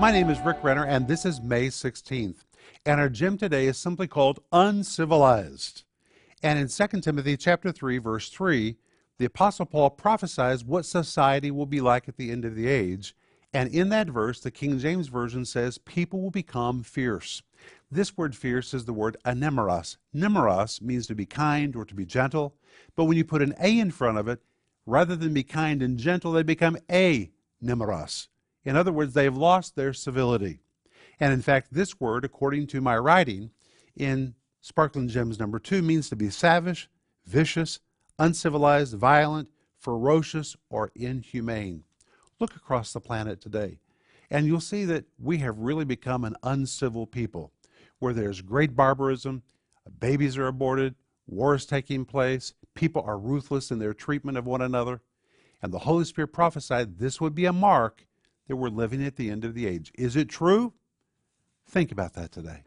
My name is Rick Renner, and this is May 16th. And our gem today is simply called Uncivilized. And in 2 Timothy chapter 3, verse 3, the Apostle Paul prophesies what society will be like at the end of the age. And in that verse, the King James Version says, people will become fierce. This word fierce is the word anemeros. Nemeros means to be kind or to be gentle, but when you put an A in front of it, rather than be kind and gentle, they become a nemeros. In other words, they've lost their civility. And in fact, this word, according to my writing in Sparkling Gems number two, means to be savage, vicious, uncivilized, violent, ferocious, or inhumane. Look across the planet today, and you'll see that we have really become an uncivil people, where there's great barbarism, babies are aborted, war is taking place, people are ruthless in their treatment of one another. And the Holy Spirit prophesied this would be a mark that we're living at the end of the age. Is it true? Think about that today.